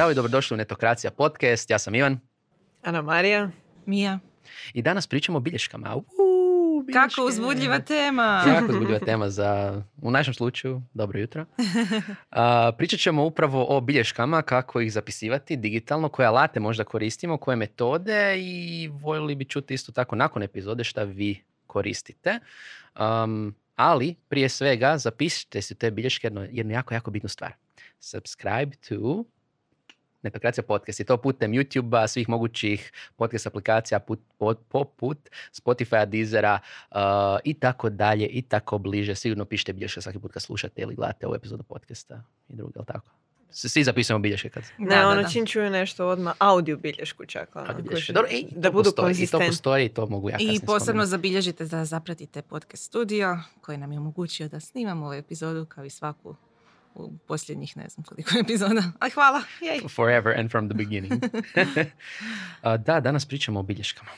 Zdravo i dobrodošli u Netokracija podcast. Ja sam Ivan. Ana Marija. Mija. I danas pričamo o bilješkama. Uuu, Kako uzbudljiva tema. Jako uzbudljiva tema za, u našem slučaju, dobro jutro. Uh, pričat ćemo upravo o bilješkama, kako ih zapisivati digitalno, koje alate možda koristimo, koje metode i voljeli bi čuti isto tako nakon epizode šta vi koristite. Um, ali prije svega zapišite si te bilješke jednu, jednu jako, jako bitnu stvar. Subscribe to Netokracija podcast i to putem YouTube-a, svih mogućih podcast aplikacija put, poput Spotify, Deezera uh, i tako dalje i tako bliže. Sigurno pišite bilješke svaki put kad slušate ili gledate ovu epizodu podcasta i drugo, jel tako? Svi zapisujemo bilješke kad... Ne, da, ono da, čim čuju nešto odmah, audio bilješku čak. Ono, audio bilješku. Dobro, ej, da budu postoji, I to postoji i to mogu ja I posebno zabilježite da zapratite podcast studio koji nam je omogućio da snimamo ovu epizodu kao i svaku u posljednjih ne znam koliko epizoda. Ali hvala. Jej. Forever and from the beginning. da, danas pričamo o bilješkama.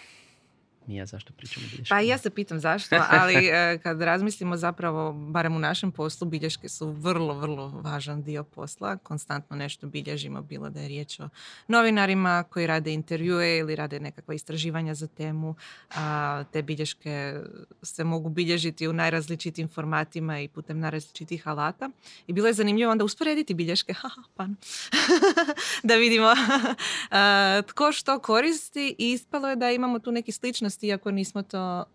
Mija, zašto pričamo bilješke? Pa ja se pitam zašto, ali e, kad razmislimo zapravo, barem u našem poslu, bilješke su vrlo, vrlo važan dio posla. Konstantno nešto bilježimo, bilo da je riječ o novinarima koji rade intervjue ili rade nekakva istraživanja za temu. A, te bilješke se mogu bilježiti u najrazličitim formatima i putem najrazličitih alata. I bilo je zanimljivo onda usporediti bilješke, pa. da vidimo tko što koristi i ispalo je da imamo tu neki sličnosti личности, иако нисмото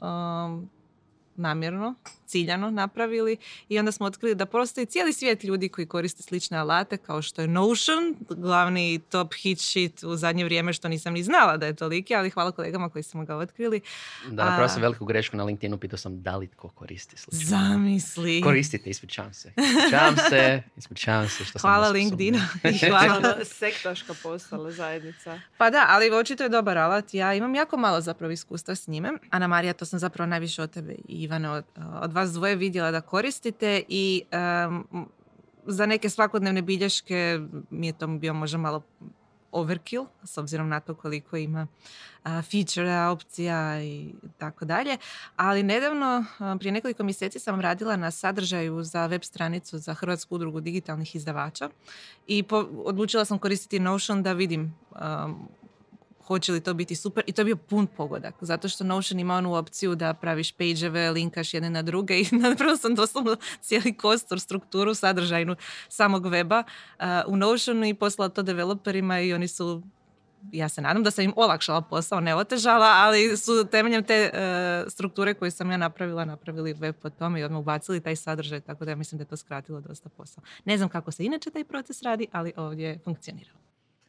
namjerno, ciljano napravili i onda smo otkrili da postoji cijeli svijet ljudi koji koriste slične alate kao što je Notion, glavni top hit shit u zadnje vrijeme što nisam ni znala da je toliki, ali hvala kolegama koji smo ga otkrili. Da, napravio sam veliku grešku na LinkedInu, pitao sam da li tko koristi slično. Zamisli. Koristite, ispričavam se. Ispričavam se, ispričavam se što hvala sam LinkedInu i hvala. Sektaška postala zajednica. Pa da, ali očito je dobar alat. Ja imam jako malo zapravo iskustva s njime. Ana Marija, to sam zapravo najviše od tebe i Ivane od, od vas dvoje vidjela da koristite i za neke svakodnevne bilješke mi je to bio možda malo overkill, s obzirom na to koliko ima feature opcija i tako dalje. Ali nedavno, prije nekoliko mjeseci sam radila na sadržaju za web stranicu za Hrvatsku udrugu digitalnih izdavača i odlučila sam koristiti Notion da vidim hoće li to biti super i to je bio pun pogodak zato što Notion ima onu opciju da praviš page linkaš jedne na druge i napravo sam doslovno cijeli kostor, strukturu sadržajnu samog weba uh, u Notionu i poslala to developerima i oni su ja se nadam da sam im olakšala posao, ne otežala, ali su temeljem te uh, strukture koju sam ja napravila, napravili web po tome i odmah ubacili taj sadržaj, tako da ja mislim da je to skratilo dosta posao. Ne znam kako se inače taj proces radi, ali ovdje je funkcioniralo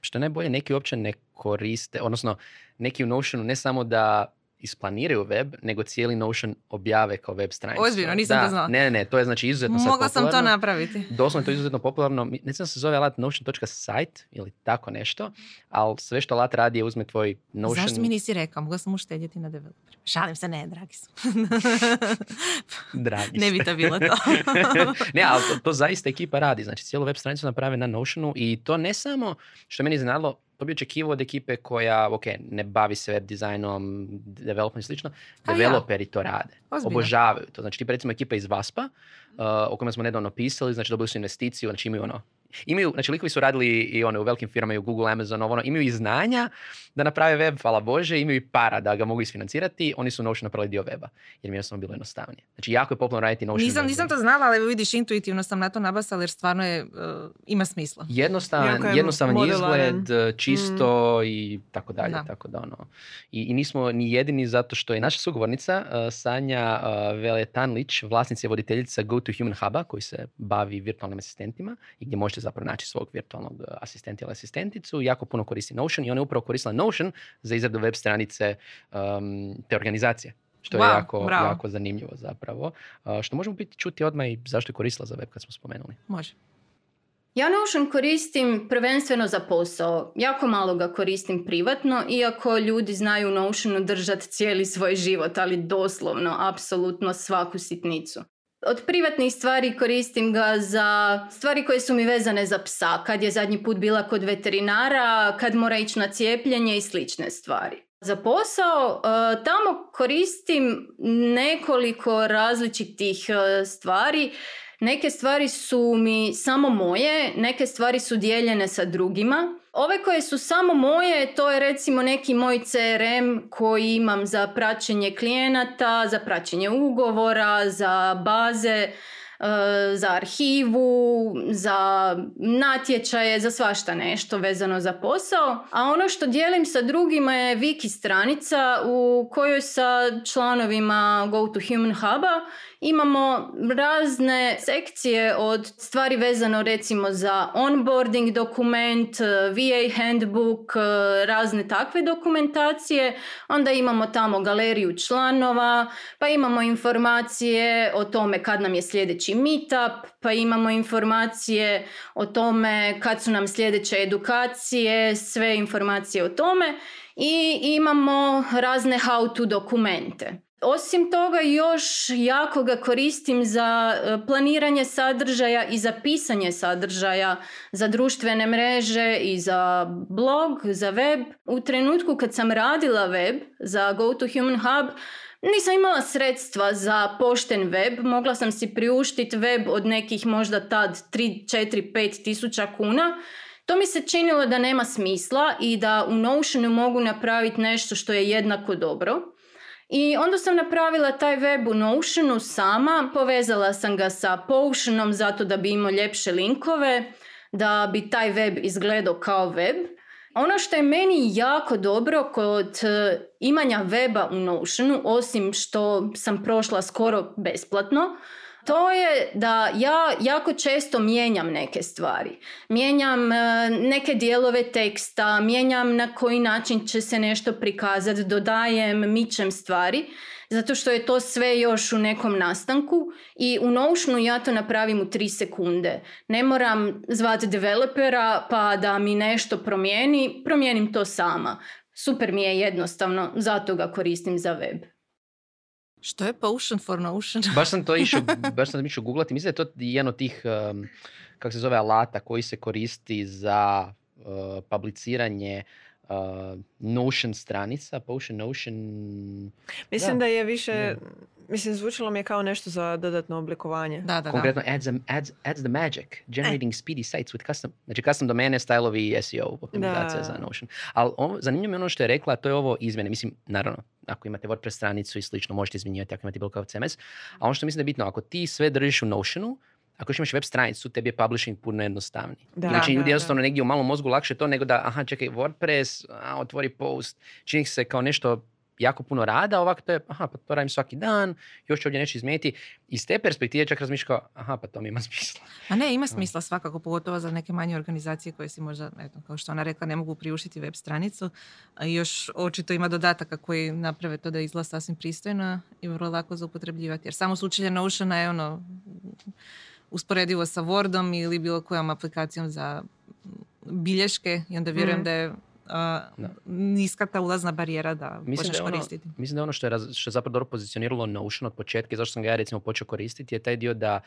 što najbolje neki uopće ne koriste, odnosno neki u Notionu ne samo da isplaniraju web, nego cijeli Notion objave kao web stranicu. Ozbiljno, nisam to znala. Ne, ne, to je znači izuzetno Mogla sam to napraviti. Doslovno to je izuzetno popularno. Ne znam se zove alat notion.site ili tako nešto, ali sve što alat radi je uzme tvoj Notion... Zašto mi nisi rekao? Mogla sam uštedjeti na developerima. Šalim se, ne, dragi su. dragi Ne bi to bilo to. ne, ali to, to, zaista ekipa radi. Znači, cijelu web stranicu naprave na Notionu i to ne samo, što meni iznenadilo, to bi očekivao od ekipe koja, ok, ne bavi se web dizajnom, development i slično, developeri to rade. Obožavaju to. Znači, ti recimo ekipa iz Vaspa, uh, o kojima smo nedavno pisali, znači dobili su investiciju, znači imaju ono imaju, znači likovi su radili i one u velikim firmama i u Google, Amazon, ono, imaju i znanja da naprave web, hvala Bože, imaju i para da ga mogu isfinancirati, oni su Notion napravili dio weba, jer mi je jednostavno bilo jednostavnije. Znači jako je popularno raditi Notion. Nisam, nisam to znala, ali vidiš, intuitivno sam na to nabasala jer stvarno je, uh, ima smisla. Jednostavan, jednostavan izgled, uh, čisto mm. i tako dalje. Da. Tako da, ono. I, I, nismo ni jedini zato što je naša sugovornica uh, Sanja uh, Veletanlić, vlasnica i voditeljica Go to Human Huba koji se bavi virtualnim asistentima i gdje možete zapravo naći svog virtualnog uh, asistenta ili asistenticu. Jako puno koristi Notion i ona je upravo koristila Notion za izradu web stranice um, te organizacije. Što je jako, jako zanimljivo zapravo. Uh, što možemo biti čuti odmah i zašto je koristila za web kad smo spomenuli. Može. Ja Notion koristim prvenstveno za posao. Jako malo ga koristim privatno, iako ljudi znaju Notionu držati cijeli svoj život, ali doslovno, apsolutno svaku sitnicu. Od privatnih stvari koristim ga za stvari koje su mi vezane za psa, kad je zadnji put bila kod veterinara, kad mora ići na cijepljenje i slične stvari. Za posao e, tamo koristim nekoliko različitih e, stvari Neke stvari su mi samo moje, neke stvari su dijeljene sa drugima. Ove koje su samo moje, to je recimo neki moj CRM koji imam za praćenje klijenata, za praćenje ugovora, za baze, E, za arhivu, za natječaje, za svašta nešto vezano za posao. A ono što dijelim sa drugima je wiki stranica u kojoj sa članovima Go to Human Huba imamo razne sekcije od stvari vezano recimo za onboarding dokument, VA handbook, razne takve dokumentacije. Onda imamo tamo galeriju članova, pa imamo informacije o tome kad nam je sljedeći meetup, pa imamo informacije o tome kad su nam sljedeće edukacije, sve informacije o tome i imamo razne how to dokumente. Osim toga još jako ga koristim za e, planiranje sadržaja i za pisanje sadržaja za društvene mreže i za blog, za web. U trenutku kad sam radila web za Go to Human Hub, nisam imala sredstva za pošten web, mogla sam si priuštiti web od nekih možda tad 3, 4, 5 tisuća kuna. To mi se činilo da nema smisla i da u Notionu mogu napraviti nešto što je jednako dobro. I onda sam napravila taj web u Notionu sama, povezala sam ga sa Potionom zato da bi imao ljepše linkove, da bi taj web izgledao kao web. Ono što je meni jako dobro kod e, imanja weba u Notionu, osim što sam prošla skoro besplatno, to je da ja jako često mijenjam neke stvari. Mijenjam e, neke dijelove teksta, mijenjam na koji način će se nešto prikazati, dodajem, mičem stvari, zato što je to sve još u nekom nastanku i u Notionu ja to napravim u tri sekunde. Ne moram zvati developera pa da mi nešto promijeni, promijenim to sama. Super mi je jednostavno, zato ga koristim za web. Što je Potion for Notion? baš sam to išao, baš sam išao googlati. Mislim da je to jedan od tih, um, kako se zove, alata koji se koristi za uh, publiciranje uh, Notion stranica, Potion Notion... Mislim da, je više, mislim zvučilo mi je kao nešto za dodatno oblikovanje. Da, da, Konkretno adds, adds, adds the magic, generating speedy sites with custom, znači custom domene, stylovi i SEO optimizacija za Notion. Ali zanimljivo je ono što je rekla, to je ovo izmjene. Mislim, naravno, ako imate WordPress stranicu i slično, možete izmjenjivati ako imate bilo kao CMS. A ono što mislim da je bitno, ako ti sve držiš u Notionu, ako imaš web stranicu, tebi je publishing puno jednostavniji. Da, znači, ljudi jednostavno negdje u malom mozgu lakše to nego da, aha, čekaj, WordPress, a, otvori post, čini se kao nešto jako puno rada, ovako to je, aha, pa to radim svaki dan, još ću ovdje nešto izmijeniti. Iz te perspektive čak razmišljam aha, pa to mi ima smisla. A ne, ima smisla svakako, pogotovo za neke manje organizacije koje si možda, eto, kao što ona rekla, ne mogu priuštiti web stranicu. A još očito ima dodataka koji naprave to da izgleda sasvim pristojno i vrlo lako za upotrebljivati. Jer samo slučaj Notiona je ono, usporedivo sa Wordom ili bilo kojom aplikacijom za bilješke i onda vjerujem mm. da je niska ta ulazna barijera da mislim počneš ono, koristiti. Mislim da ono što je, što je zapravo dobro pozicioniralo Notion od početka i zašto sam ga ja recimo počeo koristiti je taj dio da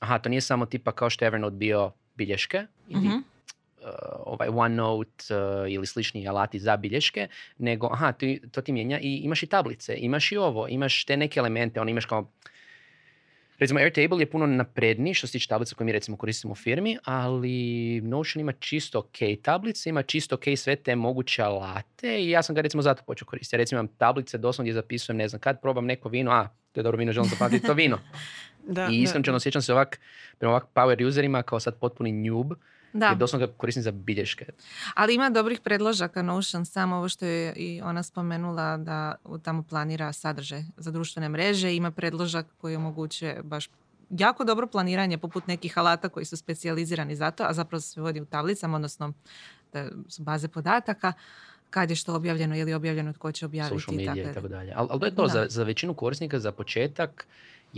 aha, to nije samo tipa kao što je Evernote bio bilješke ili mm ovaj OneNote uh, ili slični alati za bilješke, nego aha, to, to ti mijenja i imaš i tablice, imaš i ovo, imaš te neke elemente, ono imaš kao Recimo Airtable je puno napredniji što se tiče tablica koje mi recimo koristimo u firmi, ali Notion ima čisto ok tablice, ima čisto ok sve te moguće alate i ja sam ga recimo zato počeo koristiti. recimo imam tablice doslovno gdje zapisujem, ne znam, kad probam neko vino, a to je dobro vino, želim zapamtiti to vino. da, I iskreno osjećam se ovak, prema ovak power userima kao sad potpuni noob, da. Jer doslovno ga koristim za bilješke. Ali ima dobrih predložaka Notion, samo ovo što je i ona spomenula da tamo planira sadržaj za društvene mreže. Ima predložak koji omogućuje baš jako dobro planiranje poput nekih alata koji su specijalizirani za to, a zapravo se vodi u tablicama, odnosno da su baze podataka kad je što objavljeno, je li objavljeno, tko će objaviti. Social media i tako dalje. Ali, to je to, za, za većinu korisnika za početak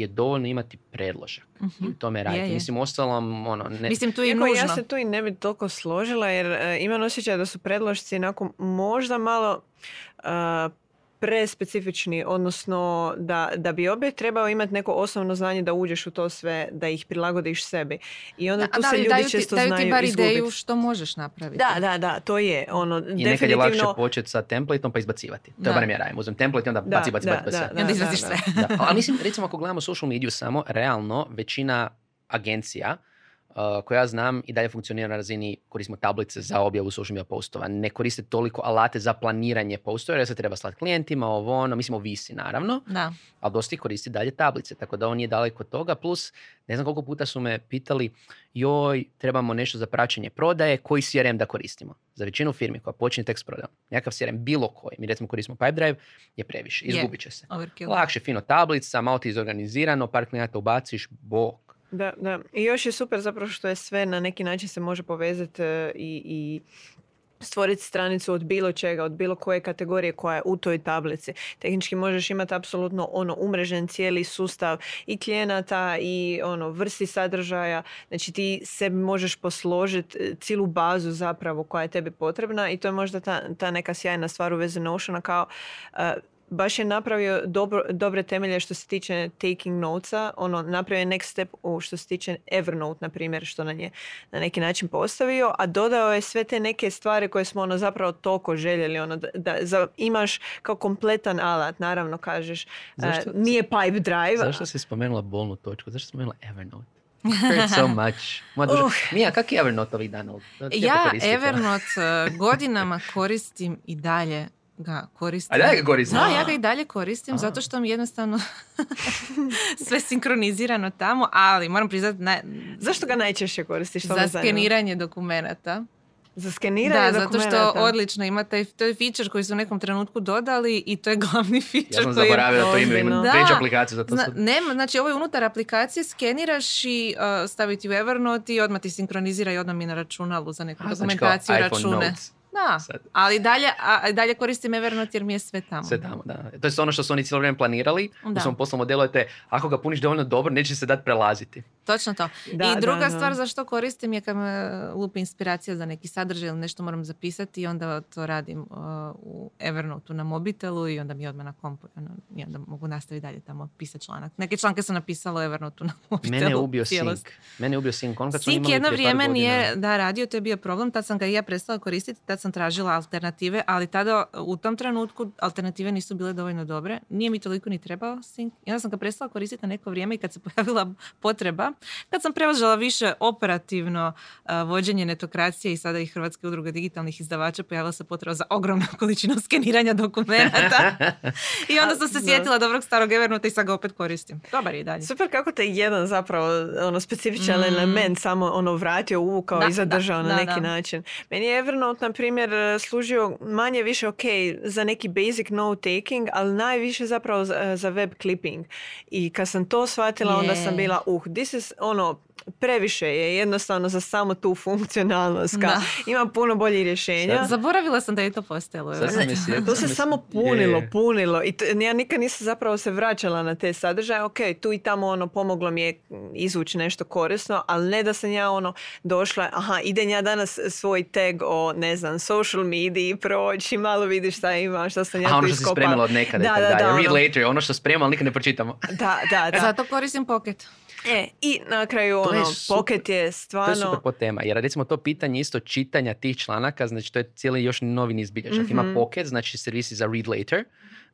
je dovoljno imati predložak uh-huh. i u tome raditi. Mislim, ostalom, ono... Ne... Mislim, tu je nužno. Ja se tu i ne bi toliko složila, jer uh, imam osjećaj da su predložci onako možda malo uh, prespecifični, odnosno da, da bi obje trebao imati neko osnovno znanje da uđeš u to sve, da ih prilagodiš sebi. I onda tu se ljudi daju često daju znaju ti bar ideju što možeš napraviti. Da, da, da, to je. Ono, I definitivno... nekad je lakše početi sa templateom pa izbacivati. To je barem ja radim. Uzmem template i onda baci, baci, baci, baci. I onda izbaciš sve. Ali mislim, recimo ako gledamo social mediju samo, realno većina agencija uh, koja ja znam i dalje funkcionira na razini koristimo tablice za objavu social media postova. Ne koriste toliko alate za planiranje postova jer se treba slati klijentima, ovo ono, mislim ovisi naravno, Da. ali dosta ih koristi dalje tablice, tako da on nije daleko od toga. Plus, ne znam koliko puta su me pitali, joj, trebamo nešto za praćenje prodaje, koji CRM da koristimo? Za većinu firmi koja počinje tek s prodajom, nekakav CRM bilo koji, mi recimo koristimo Pipedrive, je previše, izgubit će se. Overkill. Lakše, fino tablica, malo ti izorganizirano, par klijenata ubaciš, bok. Da, da. I još je super zapravo što je sve na neki način se može povezati e, i, i stvoriti stranicu od bilo čega, od bilo koje kategorije koja je u toj tablici. Tehnički možeš imati apsolutno ono umrežen cijeli sustav i klijenata i ono vrsti sadržaja. Znači ti sebi možeš posložiti e, cijelu bazu zapravo koja je tebi potrebna i to je možda ta, ta neka sjajna stvar u vezi Notiona kao e, baš je napravio dobro, dobre temelje što se tiče taking notesa, ono, napravio je next step u što se tiče Evernote, na primjer, što nam je na neki način postavio, a dodao je sve te neke stvari koje smo ono zapravo toliko željeli, ono, da, da za- imaš kao kompletan alat, naravno kažeš, Zašto- uh, nije pipe drive, Zašto si spomenula bolnu točku? Zašto si spomenula Evernote? Hurt so much. Moja. Uh. Mija, kak je Evernote ovih dana? Ja. Evernote eh, godinama koristim i dalje ga koristim. A da ga koristim? Da, ja ga i dalje koristim A. zato što mi jednostavno sve sinkronizirano tamo, ali moram priznati na, Zašto ga najčešće koristiš? Za skeniranje dokumenata. Za skeniranje Da, zato što odlično ima taj, to je feature koji su u nekom trenutku dodali i to je glavni feature Ja sam koji da to ime, Da. treću aplikaciju za to. Zna, nema, znači ovo je unutar aplikacije, skeniraš i uh, staviti u Evernote i odmah ti sinkronizira i odmah mi na računalu za neku A, znači dokumentaciju, iPhone račune. Notes. Da, Sad. ali dalje, a, dalje koristim Evernote jer mi je sve tamo. Sve tamo, da. To je ono što su oni cijelo vrijeme planirali. U Da. svom poslovnom modelu je te, ako ga puniš dovoljno dobro, neće se dati prelaziti. Točno to. Da, I druga da. stvar za što koristim je kad me lupi inspiracija za neki sadržaj ili nešto moram zapisati i onda to radim uh, u Evernote na mobitelu i onda mi je odmah na kompu ono, i onda mogu nastaviti dalje tamo pisati članak. Neke članke sam napisala u Evernote na mobitelu. Mene je ubio cijelost. Sync. Mene je ubio Sync. On kad Sync jedno vrijeme nije da radio, to je bio problem, tad sam ga i ja prestala koristiti, tad sam tražila alternative, ali tada u tom trenutku alternative nisu bile dovoljno dobre, nije mi toliko ni trebao Sync. I onda sam ga prestala koristiti na neko vrijeme i kad se pojavila potreba, kad sam preuzela više operativno vođenje netokracije i sada i Hrvatske udruge digitalnih izdavača, pojavila se potreba za ogromnom količinom skeniranja dokumenata. I onda sam se sjetila dobrog starog Evernote i sad ga opet koristim. Dobar je i dalje. Super kako te jedan zapravo ono specifičan Mm. element samo ono vratio, uvukao Da, i zadržao da, na da, neki način. Meni je Evernote, na primjer, služio manje više ok za neki basic note taking, ali najviše zapravo za, za web clipping. I kad sam to shvatila, onda sam bila, uh, this is ono, previše je jednostavno za samo tu funkcionalnost. Ka, Da. ima puno boljih rješenja. Zaboravila sam da je to postojalo. To sam se samo punilo, Je. punilo i to, ja nikad nisam zapravo se vraćala na te sadržaje. Ok, tu i tamo ono pomoglo mi je izvući nešto korisno, ali ne da sam ja ono došla, aha, idem ja danas svoj tag o, ne znam, social mediji proći, malo vidiš šta ima, šta sam ja A ono što si spremila od nekada. i Da, tako da, dalje. da, Read ono. later, ono što spremamo, ali nikad ne pročitamo. Da, da, da. Zato koristim Pocket. E, I na kraju To je ono, super- Pocket je To je stvarno... super pod tema, jer recimo to pitanje isto čitanja tih članaka, znači to je cijeli još novi niz bilješaka. Ima Mhm. Pocket, znači servisi za read later,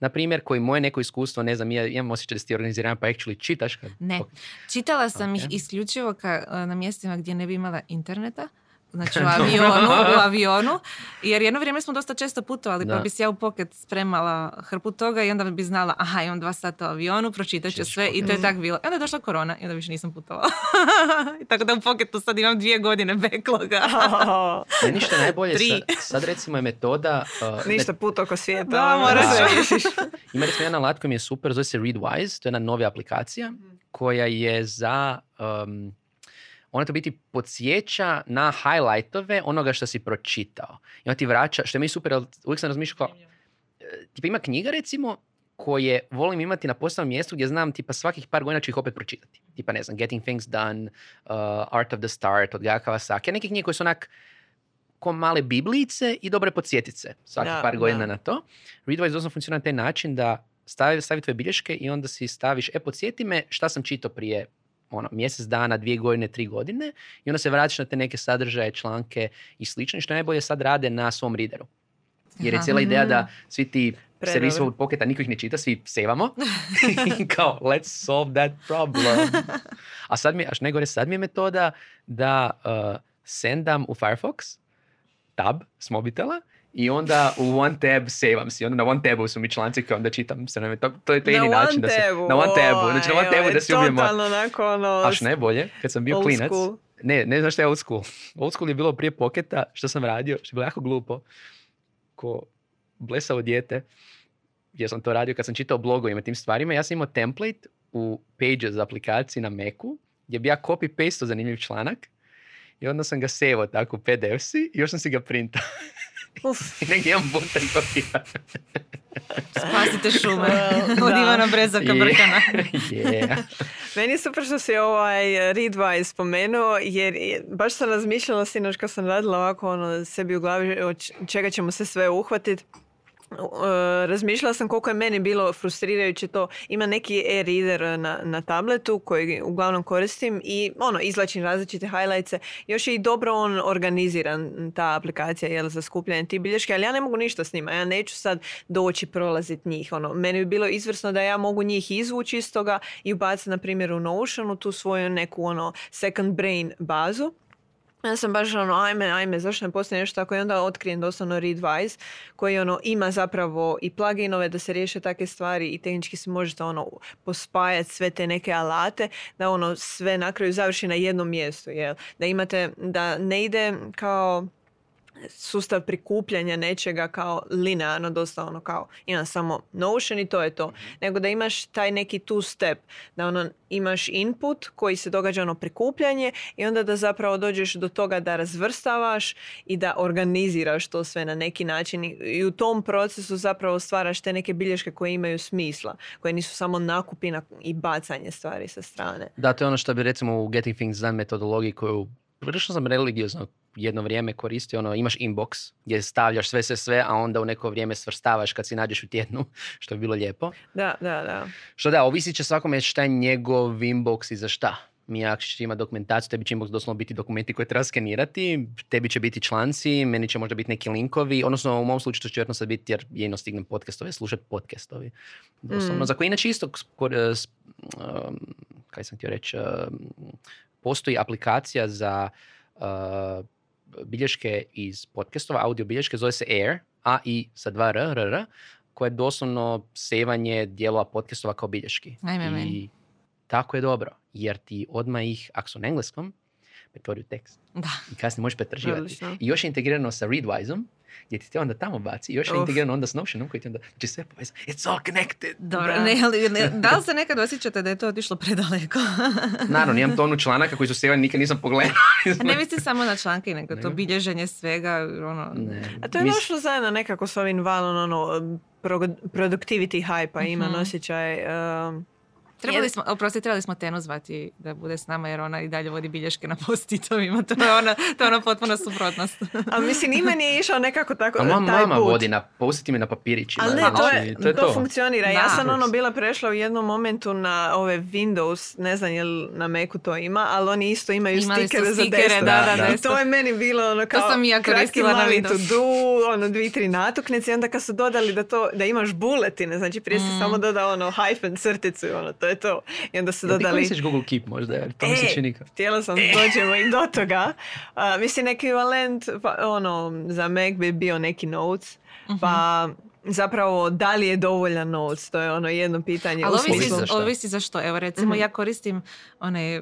na primjer, koji moje neko iskustvo, ne znam, ja imam osjećaj da si ti organiziran, pa actually čitaš kad... Ne. Čitala sam ih Ok. isključivo ka, na mjestima gdje ne bi imala interneta. Znači u avionu, u avionu. Jer jedno vrijeme smo dosta često putovali, pa Da. bi se ja u pocket spremala hrpu toga i onda bi znala, aha, imam dva sata u avionu, pročitat ću sve i to je tak bilo. I onda je došla korona i onda više nisam putovala. I Tako da u pocketu sad imam dvije godine backloga. Meni što je najbolje, Tri. sad, sad recimo je metoda... uh, Ništa put oko svijeta. Da, ono, moraš. Ima recimo jedan alat koji mi je super, zove se Readwise, to je jedna nova aplikacija koja je za, um, ona to biti podsjeća na highlightove onoga što si pročitao. I ona ti vraća, što je mi super, uvijek sam razmišljao kao, e, tipa ima knjiga recimo koje volim imati na posebnom mjestu gdje znam tipa svakih par godina ću ih opet pročitati. Tipa ne znam, Getting Things Done, uh, Art of the Start od Gaja Kawasaki, nekih knjiga koje su onak ko male biblijice i dobre podsjetice svakih Da, par godina da. na to. Readwise doslovno funkcionira na taj način da stavi, stavi tvoje bilješke i onda si staviš, e, podsjeti me šta sam čitao prije ono, mjesec dana, dvije godine, tri godine i onda se vratiš na te neke sadržaje, članke i slično. I što najbolje sad rade na svom readeru. Jer je cijela ideja da svi ti Predobro. od poketa, niko ih ne čita, svi sevamo. Kao, let's solve that problem. A sad mi, až najgore, sad mi je metoda da uh, sendam u Firefox tab s mobitela i onda u one tab sevam si. Onda na one tabu su mi članci koje onda čitam. Se ne, to, to je to jedini način da se... tabu, Na one tabu. Znači na one tabu da si ubijemo. Totalno onako ono... Aš najbolje, kad sam bio klinac, school. ne, ne znaš šta je old school. Old school je bilo prije poketa, što sam radio, što je bilo jako glupo. Ko blesavo dijete, jer sam to radio kad sam čitao blogovima tim stvarima, ja sam imao template u Pages aplikaciji na Macu, gdje bi ja copy-pasteo zanimljiv članak i onda sam ga sevao tako u PDF-si i još sam si ga printao. Uf. I negdje imam buntar papira. Spasite šume Well, od da. Ivana Brezaka I- Brkana. yeah. Meni je super što si ovaj Readwise spomenuo, jer je- baš sam razmišljala sinoć kad sam radila ovako ono, sebi u glavi od čega ćemo se sve uhvatiti. Razmišljala sam koliko je meni bilo frustrirajuće to. Ima neki e-reader na, na tabletu koji uglavnom koristim i ono, izlačim različite highlightse. Još je i dobro on organiziran, ta aplikacija jel, za skupljanje tih bilješke, ali ja ne mogu ništa s njima. Ja neću sad doći prolaziti njih. Ono, meni bi bilo izvrsno da ja mogu njih izvući iz toga i ubaciti, na primjer, u Notionu tu svoju neku ono second brain bazu. Ja sam baš ono, ajme, ajme, zašto ne postoji nešto tako i onda otkrijem doslovno Readwise koji ono ima zapravo i pluginove da se riješe takve stvari i tehnički se možete ono pospajati sve te neke alate da ono sve na kraju završi na jednom mjestu, jel? Da imate, da ne ide kao sustav prikupljanja nečega kao linearno, dosta ono kao imam samo Notion i to je to. Nego da imaš taj neki two step, da ono imaš input koji se događa ono prikupljanje i onda da zapravo dođeš do toga da razvrstavaš i da organiziraš to sve na neki način i- i u tom procesu zapravo stvaraš te neke bilješke koje imaju smisla, koje nisu samo nakupina i bacanje stvari sa strane. Da, to je ono što bi recimo u Getting Things Done metodologiji koju prilično sam religiozno jedno vrijeme koristio, ono, imaš inbox gdje stavljaš sve, sve, sve, a onda u neko vrijeme svrstavaš kad si nađeš u tjednu, što je bilo lijepo. Da, da, da. Što da, ovisit će svakome šta je njegov inbox i za šta. Mi ako ćeš imati dokumentaciju, tebi će inbox doslovno biti dokumenti koje treba skenirati, tebi će biti članci, meni će možda biti neki linkovi, odnosno u mom slučaju to će vjerojatno sad biti jer jedno stignem podcastove, slušat podcastovi. Doslovno, Mm. za koje inače isto, um, kaj sam htio reći, um, postoji aplikacija za uh, bilješke iz podcastova, audio bilješke, zove se Air, A i sa dva R, R, R, koje je doslovno sevanje dijelova podcastova kao bilješki. Ajme I tako je dobro, jer ti odmah ih, ako su na engleskom, pretvori u tekst. Da. I kasnije možeš pretraživati. Odlično. I još je integrirano sa Readwise-om, gdje ti te onda tamo baci. I još je Uf. integrirano onda s Notionom koji ti onda, znači sve povezano. It's all connected. Dobro, Da. ne, ali ne- da li se nekad osjećate da je to otišlo predaleko? Naravno, imam tonu članaka koji su sevani, nikad nisam pogledao. A ne mislim samo na članke, nego to Nego? bilježenje svega, ono... Ne. A to je Mis- došlo zajedno nekako s ovim valom ono, pro- productivity hype-a, imam Mhm. osjećaj. um, Trebali smo, oprosti, trebali smo Tenu zvati da bude s nama jer ona i dalje vodi bilješke na postitovima. To je ona, to je ona potpuna suprotnost. ali mislim, i meni je išao nekako tako, A moja taj mama put. vodi na postitima na papirićima. Ali ne, znači, to, je, to, je to to. funkcionira. Ja Da. sam ono bila prešla u jednom momentu na ove Windows, ne znam jel na Macu to ima, ali oni isto imaju Imali su stikere za stikere, desktop. da, da, da, I to je meni bilo ono kao sam i ja kratki koristila na mali to do, ono dvi, tri natuknice i onda kad su dodali da, to, da imaš buletine, znači prije si Mm. samo dodao ono hyphen crticu i ono, to je to. I onda su Jel ti dodali... koristiš Google Keep možda? Jer to mi se E, čini kao- Htjela sam dođemo i do toga. A, mislim, ekvivalent pa, ono, za Mac bi bio neki Notes. Mhm. Pa zapravo, da li je dovoljan Notes? To je ono jedno pitanje. Ali u ovisi, ovisi za što. Evo recimo Mhm. ja koristim onaj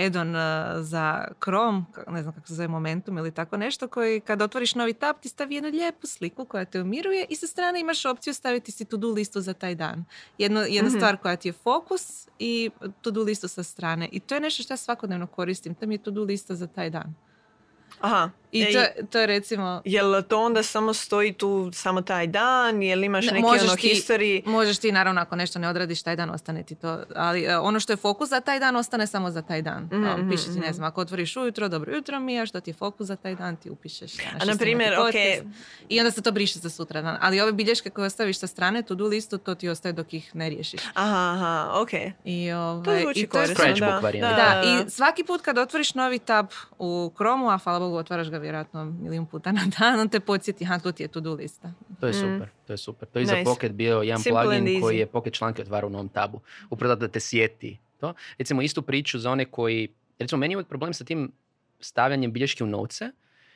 Edon uh, za Chrome, ne znam kako se zove Momentum ili tako nešto, koji kad otvoriš novi tab ti stavi jednu lijepu sliku koja te umiruje i sa strane imaš opciju staviti si to-do listu za taj dan. Jedno, jedna Mhm. stvar koja ti je fokus i to-do listu sa strane. I to je nešto što ja svakodnevno koristim. To mi je to-do lista za taj dan. Aha. I to, to je recimo... Jel to onda samo stoji tu samo taj dan? Jel imaš Ne, neki možeš ono ti- history? Možeš ti naravno ako nešto ne odradiš taj dan ostane ti to, ali e, ono što je fokus za taj dan ostane samo za taj dan. Mhm, Evo, Piše ti ne znam, ako otvoriš ujutro, dobro jutro mi je, što ti je fokus za taj dan ti upišeš. danas A na primjer, ok. I onda se to briše za sutra dan. Ali ove bilješke koje ostaviš sa strane, to do listu, to ti ostaje dok ih ne riješiš. aha, aha, ok. I, ovaj, To zvuči i to je korisno, da. varijanta. da, i svaki put kad otvoriš novi tab u Chromu, a hvala Bogu otvaraš ga vjerojatno milijun puta na dan, on te podsjeti, ha, tu ti je to-do lista. To je Mm. super, to je super. To je i za Nice. Pocket bio jedan Simple and plugin koji je Pocket članke otvara u novom tabu. Upravo da te sjeti to. Recimo istu priču za one koji, recimo meni je uvijek problem sa tim stavljanjem bilješke u novce.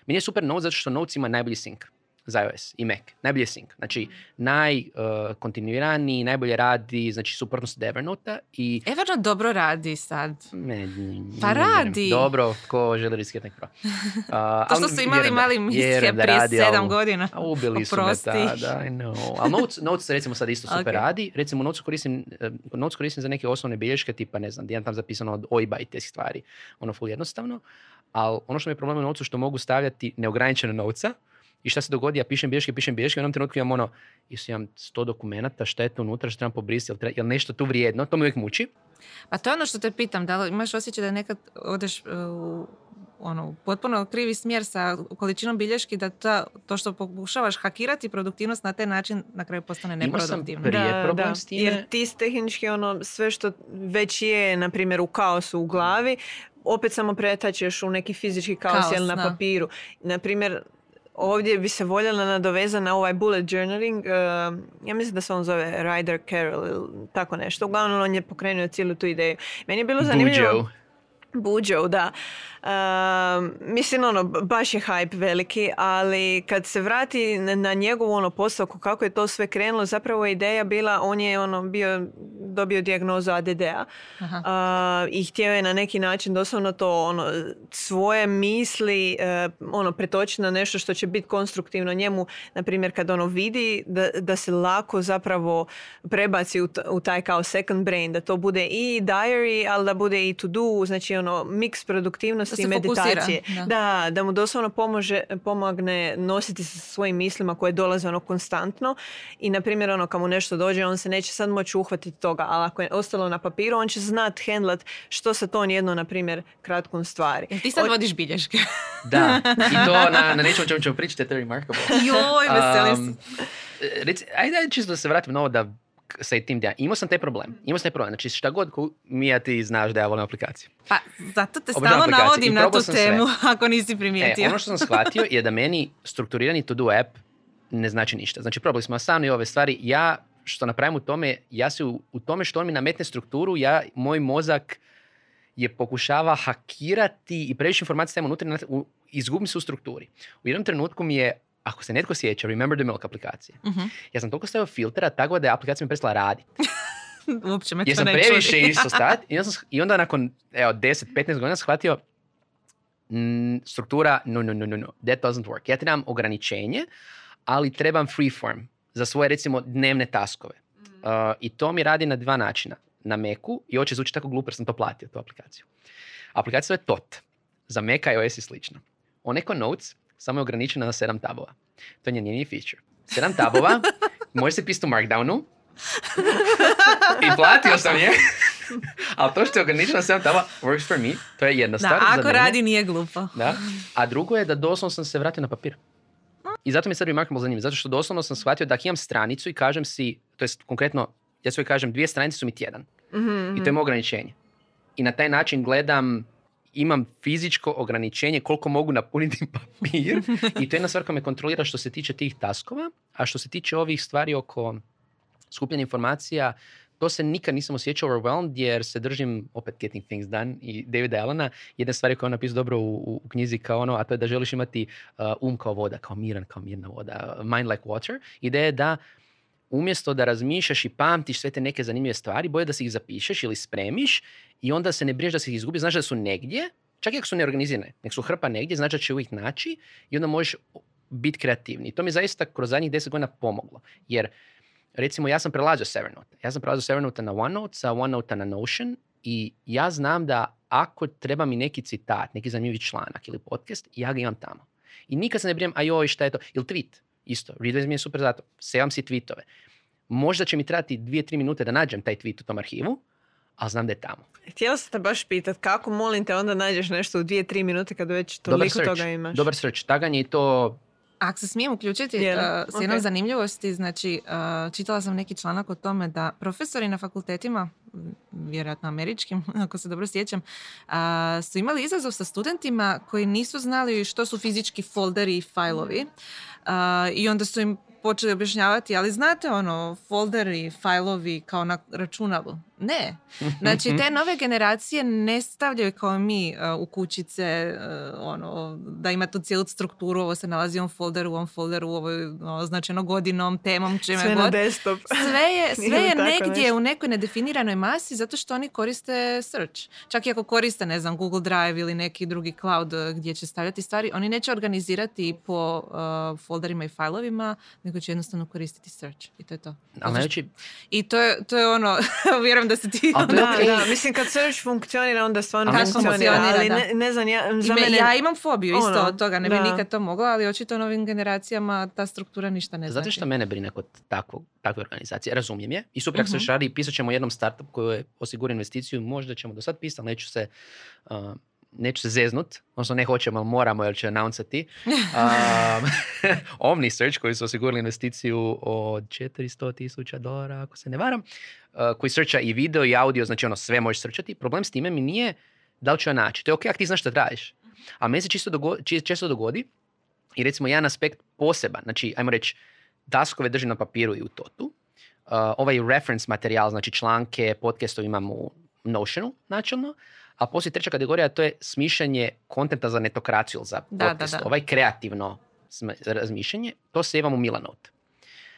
Meni je super Notes zato što Notes ima najbolji sync za iOS i Mac. Najbolji sync. Znači, najkontinuiraniji, najbolje radi, znači suprotnost od Evernota i Evernote dobro radi sad. Ne, Pa radi. Dobro, ko želi riskirati nek pro. A, To što su imali mali misije prije sedam godina. Ubili su me tada, I know. Ali Notes, Notes recimo sad isto super Ok. radi. Recimo Notes koristim, eh, Notes koristim za neke osnovne bilješke, tipa ne znam, gdje imam tam zapisano od OIBA i te stvari. Ono full jednostavno. Ali ono što mi je problem u Notesu što mogu stavljati neograničeno novca i šta se dogodi, ja pišem bilješke, pišem bilješke, u jednom trenutku imam ono, isto imam 100 dokumenata, šta je to unutra, što trebam pobrisati, jel, treba- jel nešto tu vrijedno, to me uvijek muči. Pa to je ono što te pitam, da li imaš osjećaj da nekad odeš uh, u ono, u potpuno krivi smjer sa količinom bilješki da ta, to što pokušavaš hakirati produktivnost na taj način na kraju postane Imao sam neproduktivno. prije problem s time. Jer ti s tehnički ono, sve što već je, na primjer, u kaosu u glavi, opet samo pretačeš u neki fizički kaos, Kaos, jel, na da. papiru. Na primjer, ovdje bi se voljela nadovezati na ovaj bullet journaling. eh, ja mislim da se on zove Ryder Carroll ili tako nešto. Uglavnom, on je pokrenuo cijelu tu ideju. Meni je bilo zanimljivo... Buđo. Buđo, da. Um, mislim, ono, baš je hype veliki, ali kad se vrati na, njegovu ono postavku, kako je to sve krenulo, zapravo je ideja bila, on je ono bio, dobio dijagnozu ADD-a Aha. i htio je na neki način doslovno to ono, svoje misli e, ono, pretočiti na nešto što će biti konstruktivno njemu, na primjer kad ono vidi da, da se lako zapravo prebaci u, t- u taj kao second brain, da to bude i diary, ali da bude i to do, znači ono mix produktivnosti i meditacije. da. Da, da mu doslovno pomože, pomogne nositi se sa svojim mislima koje dolaze ono konstantno i na primjer ono kad mu nešto dođe on se neće sad moći uhvatiti toga, ali ako je ostalo na papiru on će znat handlat što sa tom jedno na primjer kratkom stvari. Ti sad O- vodiš bilješke? Da, i to na, na nečemu o čemu ćemo pričati, to je remarkable. Joj, veselim se. Um, reci, ajde, čisto da se vratim na ovo da sa tim da imao sam taj problem. Imao sam taj problem. Znači šta god ko, Mija ti znaš da ja volim aplikaciju. Pa, zato te stalno navodim i na tu sve. temu, ako nisi primijetio. E, ono što sam shvatio je da meni strukturirani to-do app ne znači ništa. Znači probali smo sami ove stvari. Ja što napravim u tome, ja se u, u tome što on mi nametne strukturu, ja, moj mozak je pokušava hakirati i previše informacija stavim unutra, u, izgubim se u strukturi. U jednom trenutku mi je, ako se netko sjeća, Remember the Milk aplikacije. Mhm. Ja sam toliko stavio filtera tako da je aplikacija mi prestala raditi. Uopće me Jer to sam ne previše čudi. isto stat i sam, sh- i onda nakon evo, 10-15 godina shvatio mm, struktura, no, no, no, no, no, that doesn't work. Ja trebam ograničenje, ali trebam freeform za svoje recimo dnevne taskove. Uh, I to mi radi na dva načina. Na Macu, i će zvuči tako glupo jer sam to platio, tu aplikaciju. Aplikacija je TOT. Za Mac, iOS i slično. On Eco Notes samo je ograničena na 7 tabova. To je njen feature. 7 tabova, može se pisati u Markdownu, i platio sam je. Ali to što je ograničeno na 7 tabova works for me. To je jedna Da, stvar. za ako mene. radi nije glupo. Da. A drugo je da doslovno sam se vratio na papir. I zato mi sad Remarkable zanimljivo. Zato što doslovno sam shvatio da ako imam stranicu i kažem si, to jest konkretno, ja svoj kažem dvije stranice su mi tjedan. Mhm, I to je moje ograničenje. I na taj način gledam, imam fizičko ograničenje koliko mogu napuniti papir. I to je jedna stvar koja me kontrolira što se tiče tih taskova. A što se tiče ovih stvari oko skupljanja informacija, to se nikad nisam osjećao overwhelmed jer se držim opet Getting Things Done i Davida Allena. Jedna stvar koja je on napisao dobro u, u, u knjizi kao ono, a to je da želiš imati uh, um kao voda, kao miran, kao mirna voda, uh, mind like water. Ideja je da umjesto da razmišljaš i pamtiš sve te neke zanimljive stvari, bolje da si ih zapišeš ili spremiš i onda se ne brineš da si ih izgubi, znaš da su negdje, čak i ako su neorganizirane, nek su hrpa negdje, znači da će uvijek naći i onda možeš biti kreativni. I to mi je zaista kroz zadnjih deset godina pomoglo. Jer recimo ja sam prelazio s Evernote. Ja sam prelazio s Evernote na OneNote, sa OneNote na Notion i ja znam da ako treba mi neki citat, neki zanimljivi članak ili podcast, ja ga imam tamo. I nikad se ne brinem, a joj, šta je to? Ili tweet, isto. Readwise mi je super zato. Sevam si tweetove. Možda će mi trebati dvije, tri minute da nađem taj tweet u tom arhivu, ali znam da je tamo. Htjela sam te baš pitat kako molim te onda nađeš nešto u dvije, tri minute kad već Dobar toliko search. toga imaš. Dobar search. Tagaње i to Ako se smijem uključiti uh, s jednom Ok. zanimljivosti, znači uh, čitala sam neki članak o tome da profesori na fakultetima vjerojatno američkim, ako se dobro sjećam, a, su imali izazov sa studentima koji nisu znali što su fizički folderi i fajlovi. A, I onda su im počeli objašnjavati, ali znate ono, folderi, fajlovi kao na računalu. Ne. Znači, te nove generacije ne stavljaju kao mi uh, u kućice, uh, ono, da ima tu cijelu strukturu, ovo se nalazi u ovom folderu, u ovom folderu, ovo je označeno godinom, temom, čime Sve god. na desktop. Sve je, sve je negdje nešto. u nekoj nedefiniranoj masi zato što oni koriste search. Čak i ako koriste, ne znam, Google Drive ili neki drugi cloud uh, gdje će stavljati stvari, oni neće organizirati po uh, folderima i failovima, nego će jednostavno koristiti search. I to je to. Ali najveći, I to je, to je ono, vjerujem da se ti... To je Da, da, mislim kad search funkcionira onda stvarno funkcionira, funkcionira, ali ne, ne znam, ja, za mene... ja imam fobiju isto ono, od toga, ne bi nikad to mogla, ali očito novim generacijama ta struktura ništa ne znači. zato što mene brine kod takvog, takve organizacije. Razumijem je. I super, ako se Mhm. radi, pisat ćemo jednom startup koji je osigura investiciju, možda ćemo do sad pisati, ali neću se, uh, neću se zeznut, odnosno ne hoćemo, ali moramo jer će announcati. Um, OmniSearch koji su osigurali investiciju od 400 tisuća dolara, ako se ne varam, uh, koji srča i video i audio, znači ono sve možeš srčati. Problem s time mi nije da li ću ja naći. To je ok ako ti znaš šta radiš. A meni se čisto dogo- či- često dogodi i recimo jedan aspekt poseban, znači ajmo reći taskove držim na papiru i u totu. Uh, ovaj reference materijal, znači članke, podcastove imam u Notionu načelno, a poslije treća kategorija to je smišljanje kontenta za netokraciju ili za Da, da, podcast. da. Ovaj kreativno razmišljanje, to se imam u Milanote.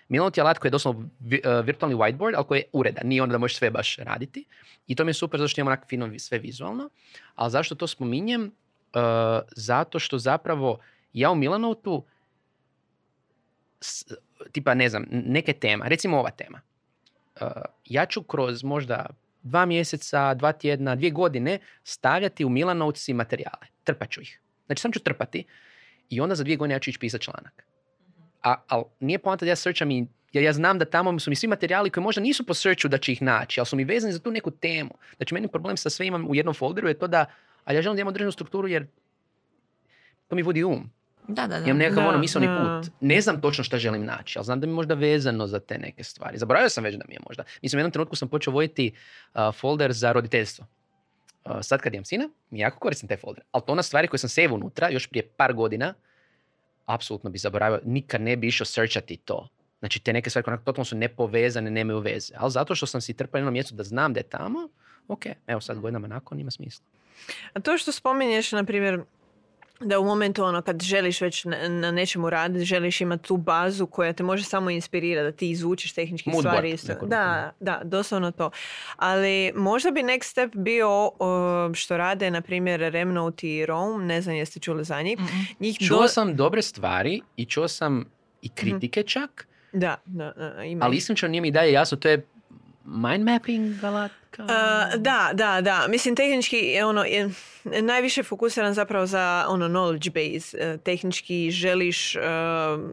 Milanote je alat koji je doslovno uh, virtualni whiteboard, ali koji je uredan, nije onda da možeš sve baš raditi. I to mi je super zato što imamo onak fino sve vizualno. Ali zašto to spominjem? Uh, zato što zapravo ja u Milanotu tipa ne znam, neke tema, recimo ova tema. Uh, ja ću kroz možda dva mjeseca, dva tjedna, dvije godine stavljati u Milanovci materijale. Trpat ću ih. Znači sam ću trpati i onda za dvije godine ja ću ići pisati članak. A, ali nije poanta da ja searcham i jer ja znam da tamo su mi svi materijali koji možda nisu po searchu da će ih naći, ali su mi vezani za tu neku temu. Znači meni problem sa sve imam u jednom folderu je to da, ali ja želim da imam određenu strukturu jer to mi vodi um. Da, da, da. Imam nekakav Da, ono misleni put. Ne znam točno šta želim naći, ali znam da mi je možda vezano za te neke stvari. Zaboravio sam već da mi je možda. Mislim, u jednom trenutku sam počeo voditi uh, folder za roditeljstvo. Uh, sad kad imam sina, mi jako koristim taj folder. Ali to ona stvari koje sam save unutra još prije par godina, apsolutno bi zaboravio, nikad ne bi išao searchati to. Znači te neke stvari koje totalno su nepovezane, nemaju veze. Ali zato što sam si trpao na jednom mjestu da znam da je tamo, ok, evo sad godinama nakon ima smisla. A to što spominješ, na primjer, da u momentu ono kad želiš već na, na nečemu raditi, želiš imati tu bazu koja te može samo inspirirati da ti izvučiš tehničke Mood stvari. board Isto. Da, da, doslovno to. Ali možda bi next step bio o, što rade, na primjer, Remnote i Rome, ne znam jeste čuli za njih. Mhm. Njih Čuo do- sam dobre stvari i čuo sam i kritike čak, Da, da, da, ima Ali iskreno nije mi dalje jasno, to je mind mapping alatka? Uh, da, da, da. Mislim, tehnički je ono, je najviše fokusiran zapravo za ono knowledge base. E, tehnički želiš e,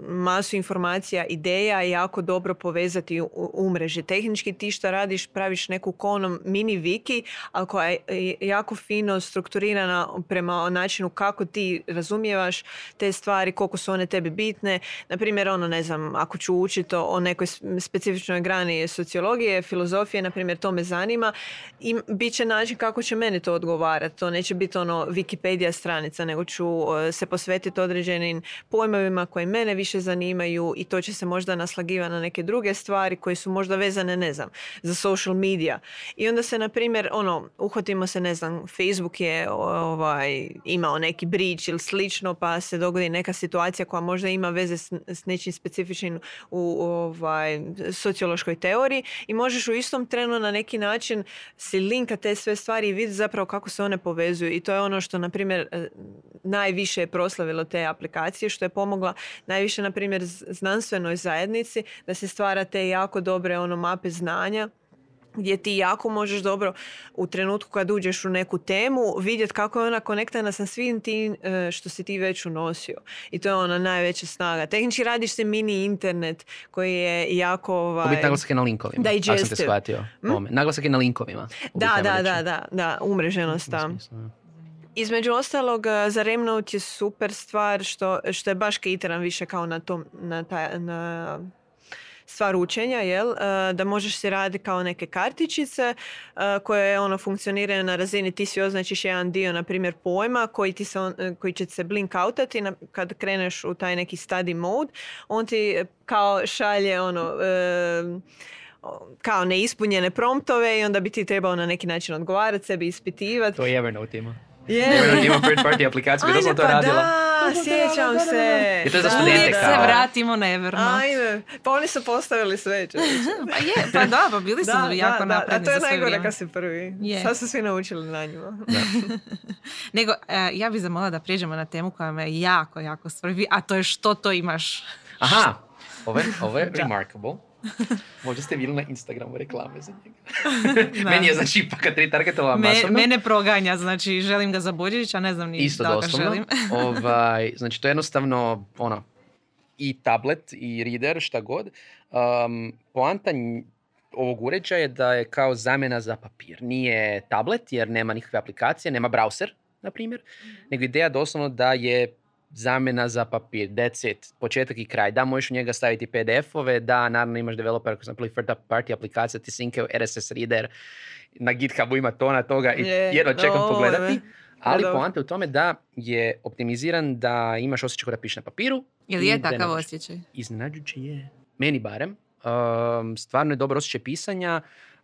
masu informacija, ideja jako dobro povezati u, mreži. Tehnički ti što radiš, praviš neku konom mini wiki, ali koja je jako fino strukturirana prema načinu kako ti razumijevaš te stvari, koliko su one tebi bitne. Na primjer, ono, ne znam, ako ću učiti o nekoj specifičnoj grani sociologije, filozofije, na primjer, to me zanima, i bit će način kako će meni to odgovarati. To neće biti ono Wikipedia stranica, nego ću e, se posvetiti određenim pojmovima koji mene više zanimaju i to će se možda naslagivati na neke druge stvari koje su možda vezane, ne znam, za social media. I onda se, na primjer, ono, uhvatimo se, ne znam, Facebook je ovaj, imao neki brič ili slično, pa se dogodi neka situacija koja možda ima veze s, s nečim specifičnim u ovaj, sociološkoj teoriji i možeš u istom trenu na neki način si linka te sve stvari i vidjeti zapravo kako se one povezuju. I to je ono što na primjer eh, najviše je proslavilo te aplikacije što je pomogla najviše na primjer znanstvenoj zajednici da se stvara te jako dobre ono mape znanja gdje ti jako možeš dobro u trenutku kad uđeš u neku temu vidjeti kako je ona konektana sa svim tim eh, što si ti već unosio. I to je ona najveća snaga. Tehnički radiš se mini internet koji je jako... Ovaj, Ubiti naglasak je na linkovima. Ako sam te shvatio. Ome. Naglasak je na linkovima. Da, da, da, da, da, umreženost tam. da. Između ostalog, eh, za Remnote je super stvar što, što je baš cateran više kao na tom, na, taj, na stvar učenja, jel? E, da možeš si raditi kao neke kartičice e, koje ono funkcioniraju na razini ti si označiš jedan dio, na primjer pojma koji, ti se on- e, koji će se blink outati na- kad kreneš u taj neki study mode, on ti kao šalje ono kao neispunjene promptove i onda bi ti trebao na neki način odgovarati sebi, ispitivati. To je Evernote ima. Je. Evernote ima third party aplikaciju koja Ajde, doslovno to pa radila. da, sjećam se. I to je za Da, studente Uvijek da, se kao- vratimo na Evernote. Ajde, pa oni su postavili sve. Pa je, pa da, pa bili su jako A napredni to je za svoje najgore vrijeme. kad si prvi. Je. Sad su svi naučili na njima. Nego, e, ja bih zamolila da prijeđemo na temu koja me jako, jako svrbi, a to je što to imaš. Aha, ovo je, ovo je remarkable. Možda ste vidjeli na Instagramu reklame za njega. Meni je znači ipak kad targetova Me, masovno. mene proganja, znači želim ga za Božić, a ne znam ni Isto da ga želim. ovaj, znači to je jednostavno ono, i tablet i reader, šta god. Um, poanta ovog uređaja je da je kao zamjena za papir. Nije tablet jer nema nikakve aplikacije, nema browser, na primjer, nego ideja doslovno da je zamjena za papir, that's it, početak i kraj. Da, možeš u njega staviti PDF-ove, da, naravno imaš developer, ako sam third party aplikacija, ti sinkaju RSS reader, na GitHubu ima tona toga i Je, jedno čekam dobro. pogledati. Ali poanta u tome da je optimiziran da imaš osjećaj da piše na papiru. Jel i je takav osjećaj? Iznenađujuće je. Meni barem. Um, stvarno je dobar osjećaj pisanja.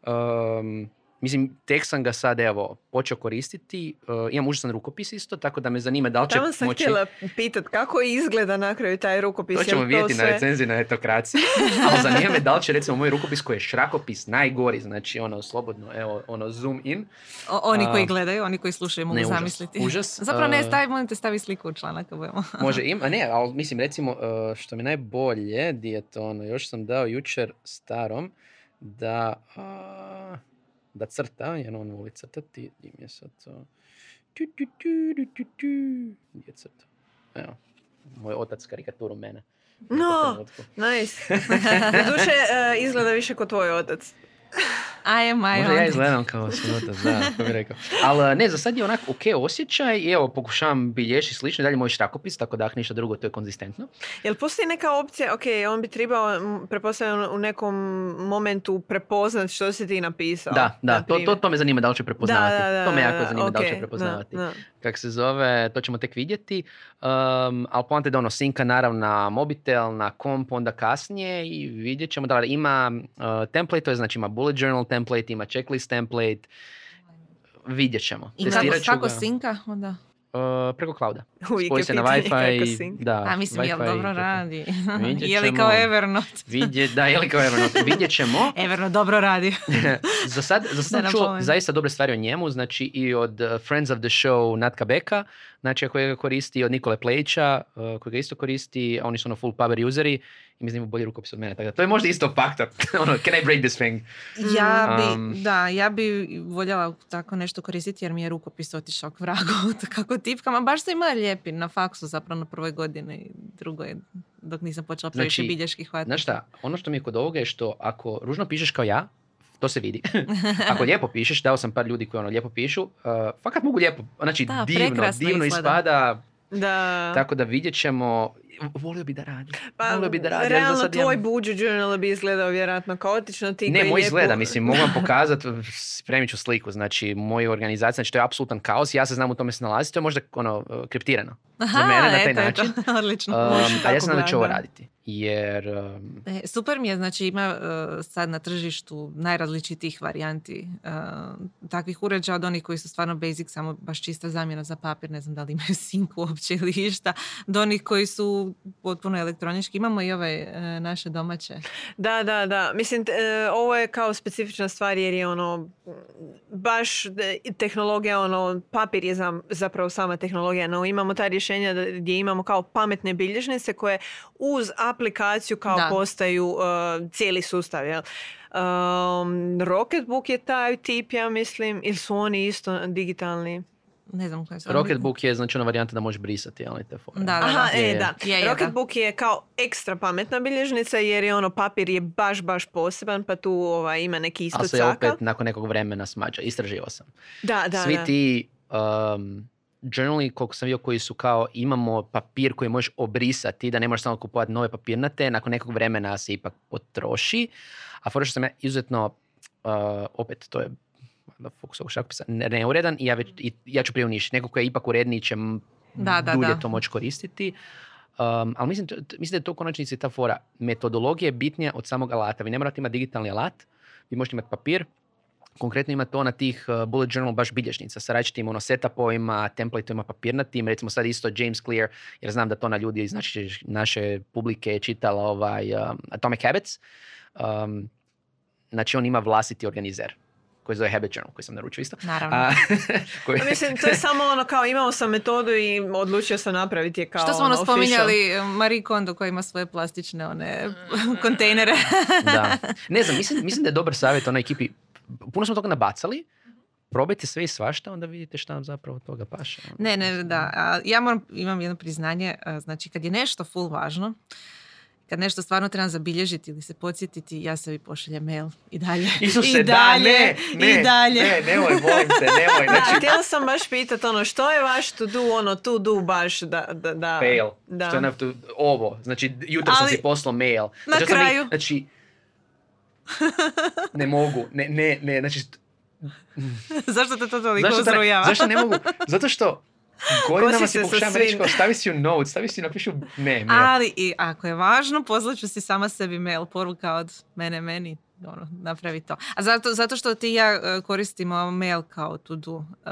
Um, mislim, tek sam ga sad evo počeo koristiti. Uh, imam užasan rukopis isto, tako da me zanima da li će Tamo sam moći... htjela pitat kako izgleda na kraju taj rukopis. To ćemo vidjeti na sve- recenziji na etokraciji. Ali zanima me da li će recimo moj rukopis koji je šrakopis najgori, znači ono slobodno, evo, ono zoom in. O- oni koji gledaju, oni koji slušaju mogu ne, užas, zamisliti. užas. Zapravo ne, A, stavi, molim te stavi sliku u članak. Može ima, ne, ali mislim recimo uh, što mi je najbolje, di je to ono, još sam dao jučer starom da, uh, da crta, jer on voli crtati, di mi je sad to, tu, tu, tu, tu, tu, tu. Gdje je crta? Evo, moj otac karikaturu mene. No, nice. Doduše, e, izgleda više kao tvoj otac. I am my Možda ja izgledam kao otac, da, kako bi rekao. Ali ne, za sad je onak ok osjećaj i evo pokušavam bilješi slično, dalje moj štakopis, tako da ako ništa drugo to je konzistentno. Jel postoji neka opcija, ok, on bi trebao, m, pretpostavljam, u nekom momentu prepoznat što si ti napisao. Da, da, na to, to, to me zanima da li će prepoznavati. Da, da, da, to me jako zanima da li će prepoznavati. Kak se zove, to ćemo tek vidjeti. Um, ali poanta je da ono sinka naravno na mobitel, na komp, onda kasnije i vidjet ćemo da li ima uh, template, to je znači ima bullet journal template, ima checklist template. Vidjet ćemo. I kako, sinka onda? Uh, preko clouda. Uvijek Spoji je se na pitanje kako Wi-Fi. Da, A mislim, jel dobro radi? Je li ćemo. kao Evernote? Vidjet, da, je li kao Evernote. Vidjet ćemo. Evernote dobro radi. za sad, za sad Da sam čuo zaista dobre stvari o njemu, znači i od uh, Friends of the Show Natka Beka, znači koji ga koristi, od Nikole Plejića, uh, koji ga isto koristi, a oni su ono full power useri i mislim bolji rukopis od mene, tako da to je možda isto faktor. ono, can I break this thing? Ja bi, Um, da, ja bi voljela tako nešto koristiti jer mi je rukopis otišao k vragu kako tipkama. Baš sam imala lijepi na faksu zapravo na prvoj godini i drugoj dok nisam počela previše Znači, bilješki hvatati. Znaš šta, ono što mi je kod ovoga je što ako ružno pišeš kao ja, to se vidi. Ako lijepo pišeš, dao sam par ljudi koji ono lijepo pišu, uh, fakat mogu lijepo, znači Da, divno, divno ispada, Da. tako da vidjet ćemo, volio bi da radi, Pa, volio bi da radi. realno sad tvoj imam- buđu journal bi izgledao vjerojatno kaotično. Ti Ne, moj lijepo- izgleda, mislim, mogu vam pokazati, spremit ću sliku, znači, moju organizaciju, znači, to je apsolutan kaos, ja se znam u tome snalaziti, to je možda, ono, kriptirano. za mene na taj eto, eto, način. odlično. Um, a ja se nadam da će ovo raditi, jer, um, E, super mi je, znači ima e, sad na tržištu najrazličitijih varijanti e, takvih uređaja od onih koji su stvarno basic, samo baš čista zamjena za papir, ne znam da li imaju sink uopće ili išta, do onih koji su potpuno elektronički. Imamo i ove e, naše domaće. Da, da, da. Mislim, t- e, ovo je kao specifična stvar jer je ono, baš e, tehnologija, ono, papir je zam- zapravo sama tehnologija, no imamo ta rješenja da- gdje imamo kao pametne bilježnice koje uz aplikaciju kao Da. postaju e, cijeli sustav, jel? Um, Rocketbook je taj tip, ja mislim, ili su oni isto digitalni? Ne znam koje su. Rocketbook je, znači, ona varijanta da možeš brisati, ali te fore. Da, da, Aha, da. Je, e, da. Je, je, da. Rocketbook je kao ekstra pametna bilježnica jer je ono papir je baš, baš poseban pa tu ovaj, ima neki isto Ali se opet nakon nekog vremena smađa, istraživao sam. Da, da, Svi da. ti um, journali, koliko sam vidio, koji su kao imamo papir koji možeš obrisati, da ne možeš samo kupovati nove papirnate, nakon nekog vremena se ipak potroši. A fora što sam ja izuzetno, uh, opet, to je da fokus ovog šakopisa, ne- neuredan i ja, već, i ja ću prije uništiti. Neko koji je ipak uredniji će Da, da, dulje da. to moći koristiti. Um, ali mislim, mislim da je to u konačnici ta fora. Metodologija je bitnija od samog alata. Vi ne morate imati digitalni alat, vi možete imati papir, konkretno ima to na tih uh, bullet journal baš bilježnica sa različitim ono setupovima, templateima papirnatim, recimo sad isto James Clear, jer znam da to na ljudi iz naše, naše publike je čitala ovaj um, Atomic Habits. Um, znači on ima vlastiti organizer koji zove Habit Journal, koji sam naručio isto. Naravno. A, koji- Pa Mislim, to je samo ono kao imao sam metodu i odlučio sam napraviti je kao Što smo ono official. spominjali eh, Marie Kondo koja ima svoje plastične one kontejnere. da. Ne znam, mislim, mislim da je dobar savjet onoj ekipi. Puno smo toga nabacali, probajte sve i svašta, onda vidite šta vam zapravo od toga paše. ono. Ne, ne, da. Ja moram, imam jedno priznanje. a, Znači, kad je nešto full važno, kad nešto stvarno trebam zabilježiti ili se podsjetiti, ja sebi pošaljem mail i dalje. Isuse, I da, dalje, ne, ne, i dalje. ne, nemoj, molim te, nemoj. Da, Znači, htjela sam baš pitat ono, što je vaš to do, ono to do baš da... da, da fail. Da. Što je na to- ovo, znači, jutro sam Ali, si poslao mail. na Znači, sam i- kraju- Znači, ne mogu, ne, ne, ne, znači, Zašto te to toliko zašto, uzrujava? zašto ne mogu? Zato što godinama si pokušavam reći kao stavi si u note, stavi si napišu ne, mail. Ali i ako je važno, poslaću si sama sebi mail, poruka od mene, meni, ono, napravi to. A zato, zato što ti i ja e, koristimo mail kao to do e,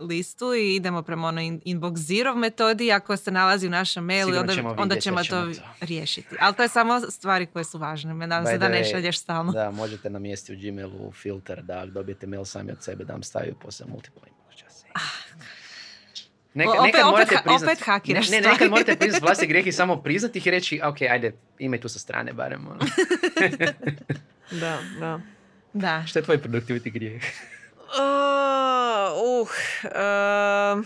listu i idemo prema ono in- inbox zero metodi, ako se nalazi u našem mailu, Sigurno onda, ćemo onda vidjeti, ćemo to, ćemo to. riješiti. Ali to je samo stvari koje su važne. Nadam se da ne šalješ stalno. Da, možete namjestiti u Gmailu filter da dobijete mail sami od sebe da vam stavi poslije multiple inbox. Saying. Neka, opet- nekad opet morate priznat, opet hakiraš ne, ne, nekad morate priznat vlastite grijehe i samo priznati ih i reći, ok, ajde, imaj tu sa strane barem. Ono. Da, da. Da. Što je tvoj productivity grijeh? Uh, uh,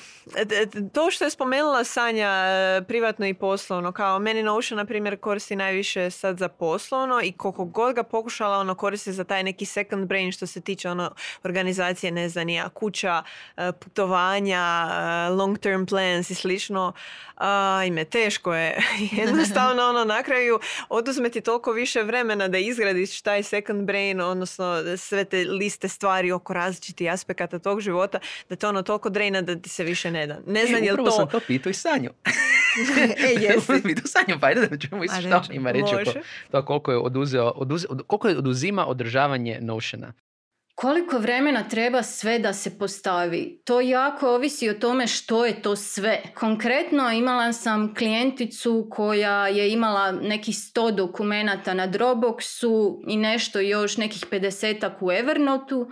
to što je spomenula Sanja e, privatno i poslovno, kao meni Notion na primjer koristi najviše sad za poslovno i koliko god ga pokušala ono koristi za taj neki second brain što se tiče ono organizacije, ne znam, ni ja, kuća, e, putovanja, e, long term plans i slično, ajme, teško je. Jednostavno ono na kraju oduzme ti toliko više vremena da izgradiš taj second brain, odnosno sve te liste stvari oko različitih aspekata tog života, da te ono toliko drena da ti se više ne da. Ne znam E, je li upravo to... sam to pitao i Sanju. e, jesi. pitao Sanju, pa ajde da čujemo isto što ima reći oko to koliko je oduzeo, oduze, od- koliko je oduzima održavanje Notiona. Koliko vremena treba sve da se postavi? To jako ovisi o tome što je to sve. Konkretno imala sam klijenticu koja je imala nekih 100 dokumenata na Dropboxu i nešto još nekih 50 u Evernotu.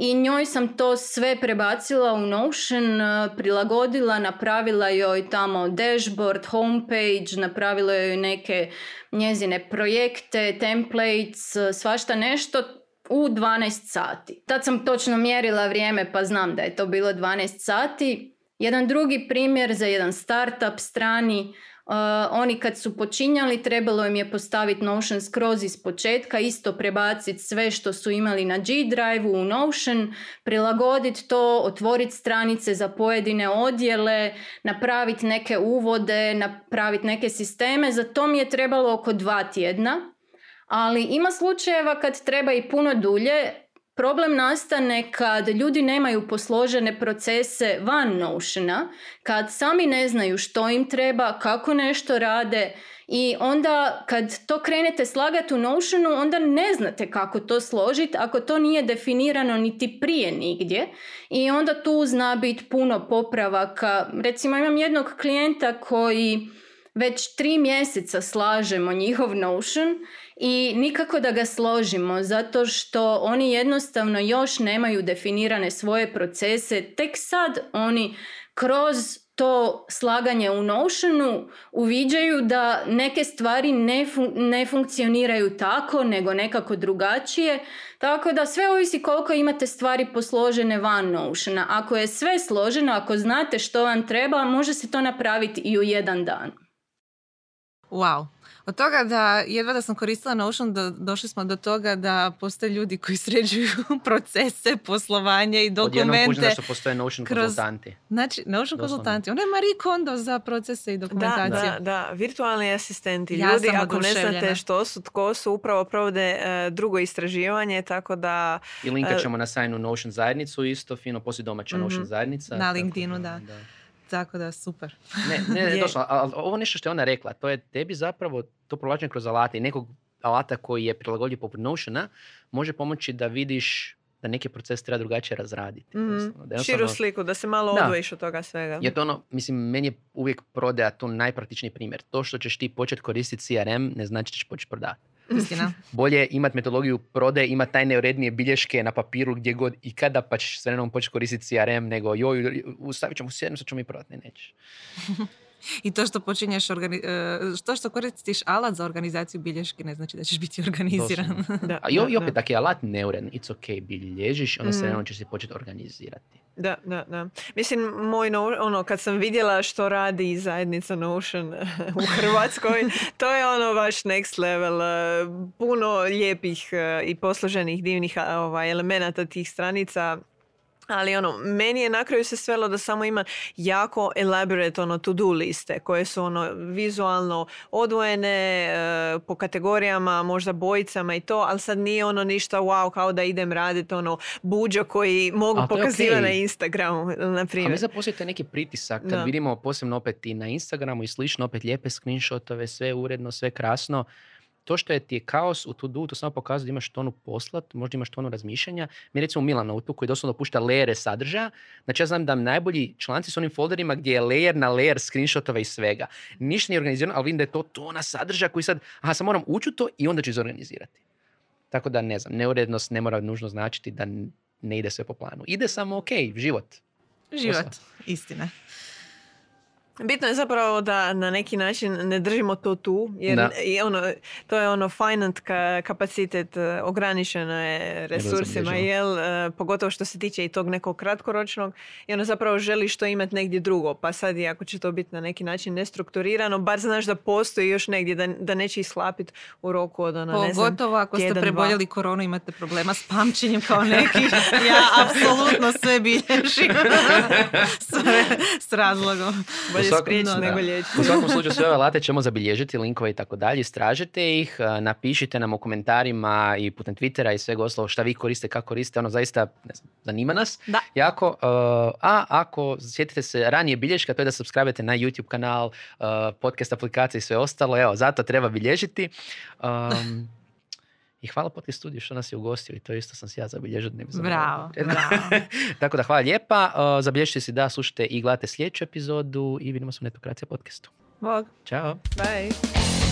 I njoj sam to sve prebacila u Notion, eh, prilagodila, napravila joj tamo dashboard, homepage, napravila joj neke njezine projekte, templates, eh, svašta nešto u 12 sati. Tad sam točno mjerila vrijeme pa znam da je to bilo 12 sati. Jedan drugi primjer za jedan startup strani, Uh, oni kad su počinjali trebalo im je postaviti Notion skroz iz početka, isto prebaciti sve što su imali na G drive u Notion, prilagoditi to, otvoriti stranice za pojedine odjele, napraviti neke uvode, napraviti neke sisteme. Za to mi je trebalo oko dva tjedna. Ali ima slučajeva kad treba i puno dulje. Problem nastane kad ljudi nemaju posložene procese van Notiona, kad sami ne znaju što im treba, kako nešto rade i onda kad to krenete slagati u Notionu, onda ne znate kako to složiti ako to nije definirano niti prije nigdje i onda tu zna biti puno popravaka. Recimo imam jednog klijenta koji već tri mjeseca slažemo njihov Notion i nikako da ga složimo zato što oni jednostavno još nemaju definirane svoje procese. Tek sad oni kroz to slaganje u Notionu uviđaju da neke stvari ne, fun- ne funkcioniraju tako nego nekako drugačije. Tako da sve ovisi koliko imate stvari posložene van Notiona. Ako je sve složeno, ako znate što vam treba, može se to napraviti i u jedan dan. Wow. Od toga da jedva da sam koristila Notion, do, došli smo do toga da postoje ljudi koji sređuju procese, poslovanje i Odjednom dokumente. da što postoje Notion kroz- konzultanti. Znači, Notion Doslovno. konzultanti. Ona je Marie Kondo za procese i Da, dokumentaciju. da, da, virtualni asistenti. Ja Ljudi, ako ne znate što su, tko su, upravo provode e, drugo istraživanje, tako da I linkat E, ćemo na sajnu Notion zajednicu isto, fino poslije domaća Mhm. Notion zajednica. Na LinkedInu, da. Tako da, super. Ne, ne, Je. doslovno, ali ovo nešto što je ona rekla, to je tebi zapravo to provlačenje kroz alate i nekog alata koji je prilagođen poput Notiona, može pomoći da vidiš da neki proces treba drugačije razraditi. Jednostavno, da širu sliku, da se malo odvojiš od toga svega. Jer to ono, mislim, meni je uvijek prodaja to najpraktičniji primjer. To što ćeš ti početi koristiti CRM ne znači da ćeš početi prodavati. Istina. Bolje imati metodologiju prodaje, imati taj neurednije bilješke na papiru gdje god i kada pa ćeš s vremenom početi koristiti CRM nego joj, stavit ćemo CRM, sad ćemo mi prodati. Ne, nećeš. I to što počinješ, organi- e, to što koristiš alat za organizaciju bilješke ne znači da ćeš biti organiziran. Da, A i, da, i opet, da. ako je alat neuredan, it's ok, bilježiš, onda s Mhm. vremenom ćeš se početi organizirati. Da, da, da. Mislim, moj, no- ono, kad sam vidjela što radi zajednica Notion u Hrvatskoj, to je ono baš next level. eh, Puno lijepih eh, i posloženih divnih ovaj, elemenata tih stranica. Ali ono, meni je na kraju se svelo da samo ima jako elaborate ono to-do liste koje su ono vizualno odvojene eh, po kategorijama, možda bojicama i to, ali sad nije ono ništa wow kao da idem raditi ono buđo koji mogu pokazivati na okej. Instagramu, na A primjer. mi postoji taj neki pritisak kad Da. vidimo posebno opet i na Instagramu i slično, opet lijepe screenshotove, sve uredno, sve krasno. To što je ti je kaos u to do, to samo pokazuje da imaš tonu poslat, možda imaš tonu razmišljanja. Mi recimo u Milanotu koji doslovno pušta lejere sadržaja, znači ja znam da najbolji članci s onim folderima gdje je layer na layer screenshotova i svega. Ništa nije organizirano, ali vidim da je to tona sadržaja koji sad, aha, sad moram ući u to i onda ću izorganizirati. Tako da ne znam, neurednost ne mora nužno značiti da ne ide sve po planu. Ide samo ok, život. Život, istina. Bitno je zapravo da na neki način ne držimo to tu, jer Da. i ono, to je ono finite ka- kapacitet, e, ograničeno je resursima, jel, e, pogotovo što se tiče i tog nekog kratkoročnog i ono zapravo želiš to imati negdje drugo, pa sad i ako će to biti na neki način nestrukturirano, bar znaš da postoji još negdje, da, da neće ishlapiti u roku od ono, ne znam, Pogotovo ako ste tjedan, preboljeli koronu, imate problema s pamćenjem kao neki. Ja apsolutno sve bilježim. Sve s razlogom. bolje svakom- nego liječiti. U svakom slučaju sve ove alate ćemo zabilježiti, linkove i tako dalje, istražite ih, a, napišite nam u komentarima i putem Twittera i svega ostalo šta vi koriste, kako koriste, ono zaista ne znam, zanima nas Da. jako. a, a ako sjetite se ranije bilješka, to je da subscribe na YouTube kanal, a, podcast aplikacije i sve ostalo, evo, zato treba bilježiti. Um, I hvala podcast studiju što nas je ugostio i to isto sam si ja zabilježio. Ne. Bravo, bravo. Tako da hvala lijepa. Uh, zabilježite si da slušate i gledate sljedeću epizodu i vidimo se u Netokracija podcastu. Bog. Ćao. Bye.